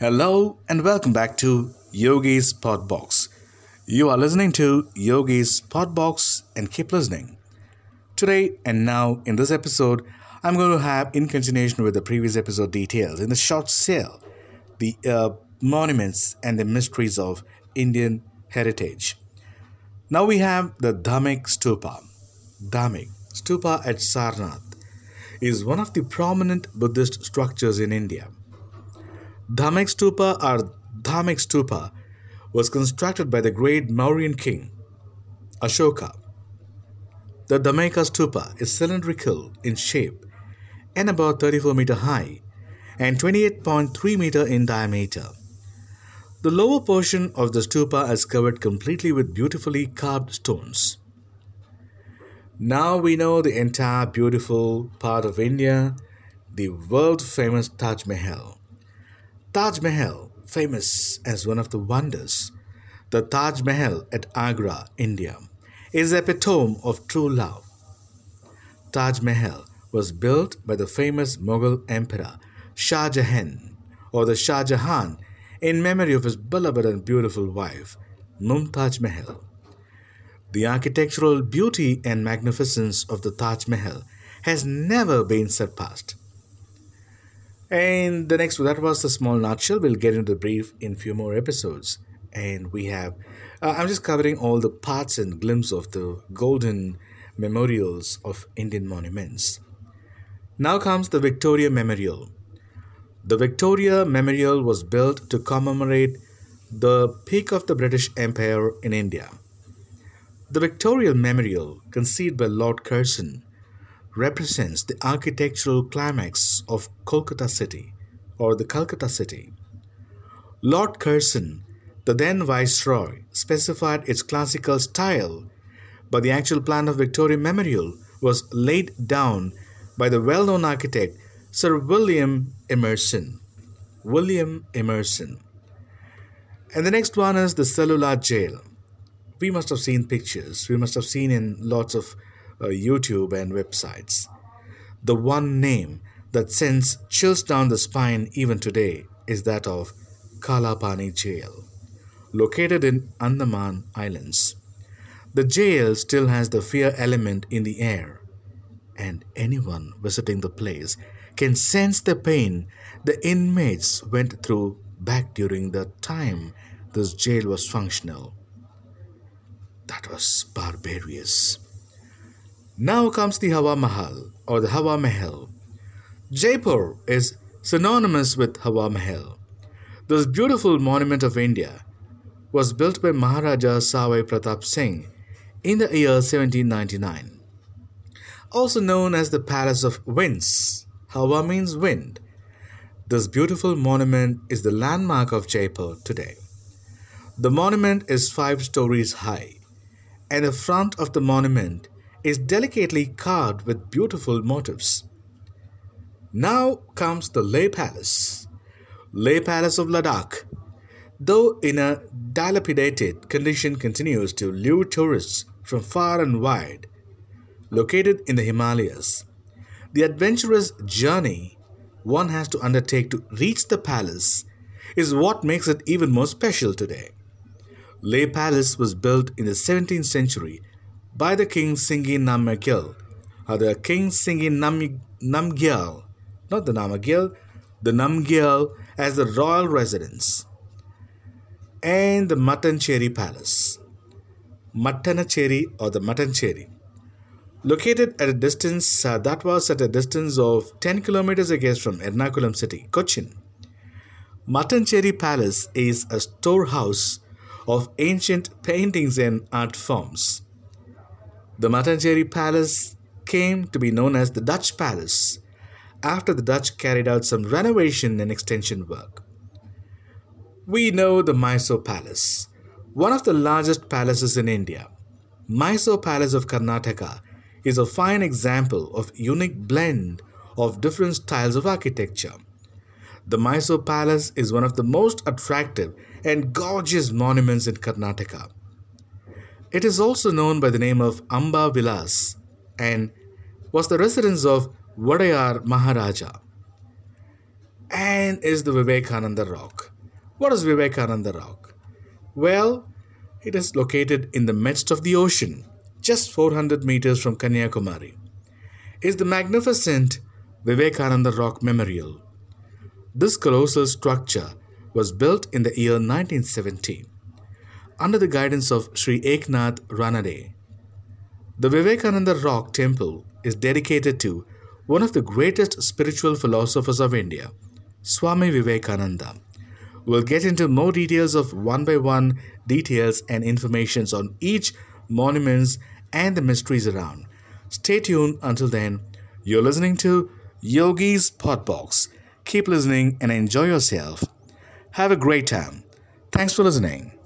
Hello and welcome back to Yogi's Podbox. You are listening to Yogi's Podbox and keep listening. Today and now in this episode, I'm going to have, in continuation with the previous episode details, in the short sale, the uh, monuments and the mysteries of Indian heritage. Now we have the Dhamek Stupa. Dhamek Stupa at Sarnath is one of the prominent Buddhist structures in India. Dhamek Stupa or Dhamek Stupa was constructed by the great Mauryan king Ashoka. The Dhameka Stupa is cylindrical in shape and about 34 meter high and 28.3 meter in diameter. The lower portion of the stupa is covered completely with beautifully carved stones. Now we know the entire beautiful part of India, the world famous Taj Mahal. Taj Mahal, famous as one of the wonders, the Taj Mahal at Agra, India, is the epitome of true love. Taj Mahal was built by the famous Mughal emperor Shah Jahan or the Shah Jahan in memory of his beloved and beautiful wife, Mumtaz Mahal. The architectural beauty and magnificence of the Taj Mahal has never been surpassed. And the next, that was the small nutshell. We'll get into the brief in few more episodes. And we have, uh, I'm just covering all the parts and glimpse of the golden memorials of Indian monuments. Now comes the Victoria Memorial. The Victoria Memorial was built to commemorate the peak of the British Empire in India. The Victoria Memorial, conceived by Lord Curzon, represents the architectural climax of Kolkata city or the Calcutta city. Lord Curzon, the then Viceroy, specified its classical style, but the actual plan of Victoria Memorial was laid down by the well known architect Sir William Emerson. William Emerson. And the next one is the cellular jail. We must have seen pictures, we must have seen in lots of Uh, YouTube and websites. The one name that sends chills down the spine even today is that of Kalapani Jail, located in Andaman Islands. The jail still has the fear element in the air, and anyone visiting the place can sense the pain the inmates went through back during the time this jail was functional. That was barbarous. Now comes the Hawa Mahal or the Hawa Mahal. Jaipur is synonymous with Hawa Mahal. This beautiful monument of India was built by Maharaja Sawai Pratap Singh in the year 1799. Also known as the Palace of Winds, Hawa means wind. This beautiful monument is the landmark of Jaipur today. The monument is five stories high, and the front of the monument is delicately carved with beautiful motifs. Now comes the Leh Palace. Leh Palace of Ladakh, though in a dilapidated condition, continues to lure tourists from far and wide. Located in the Himalayas, the adventurous journey one has to undertake to reach the palace is what makes it even more special today. Leh Palace was built in the 17th century by the King Singi Namgyal, or the King Singi Nam- Namgyal, not the Namagyal, the Namgyal as the royal residence, and the Mattancherry Palace. Mattanacheri or the Mattancherry Located at a distance uh, that was at a distance of 10 kilometers, I guess, from Ernakulam city, Cochin. Mattancherry Palace is a storehouse of ancient paintings and art forms. The Mattancherry Palace came to be known as the Dutch Palace after the Dutch carried out some renovation and extension work. We know the Mysore Palace, one of the largest palaces in India. Mysore Palace of Karnataka is a fine example of unique blend of different styles of architecture. The Mysore Palace is one of the most attractive and gorgeous monuments in Karnataka. It is also known by the name of Amba Vilas and was the residence of Wadiyar Maharaja and is the Vivekananda Rock. What is Vivekananda Rock? Well, it is located in the midst of the ocean, just 400 meters from Kanyakumari. Is the magnificent Vivekananda Rock Memorial. This colossal structure was built in the year 1970 under the guidance of Sri Eknath Ranade. The Vivekananda Rock Temple is dedicated to one of the greatest spiritual philosophers of India, Swami Vivekananda. We'll get into more details of one by one details and informations on each monuments and the mysteries around. Stay tuned until then. You're listening to Yogi's Podbox. Keep listening and enjoy yourself. Have a great time. Thanks for listening.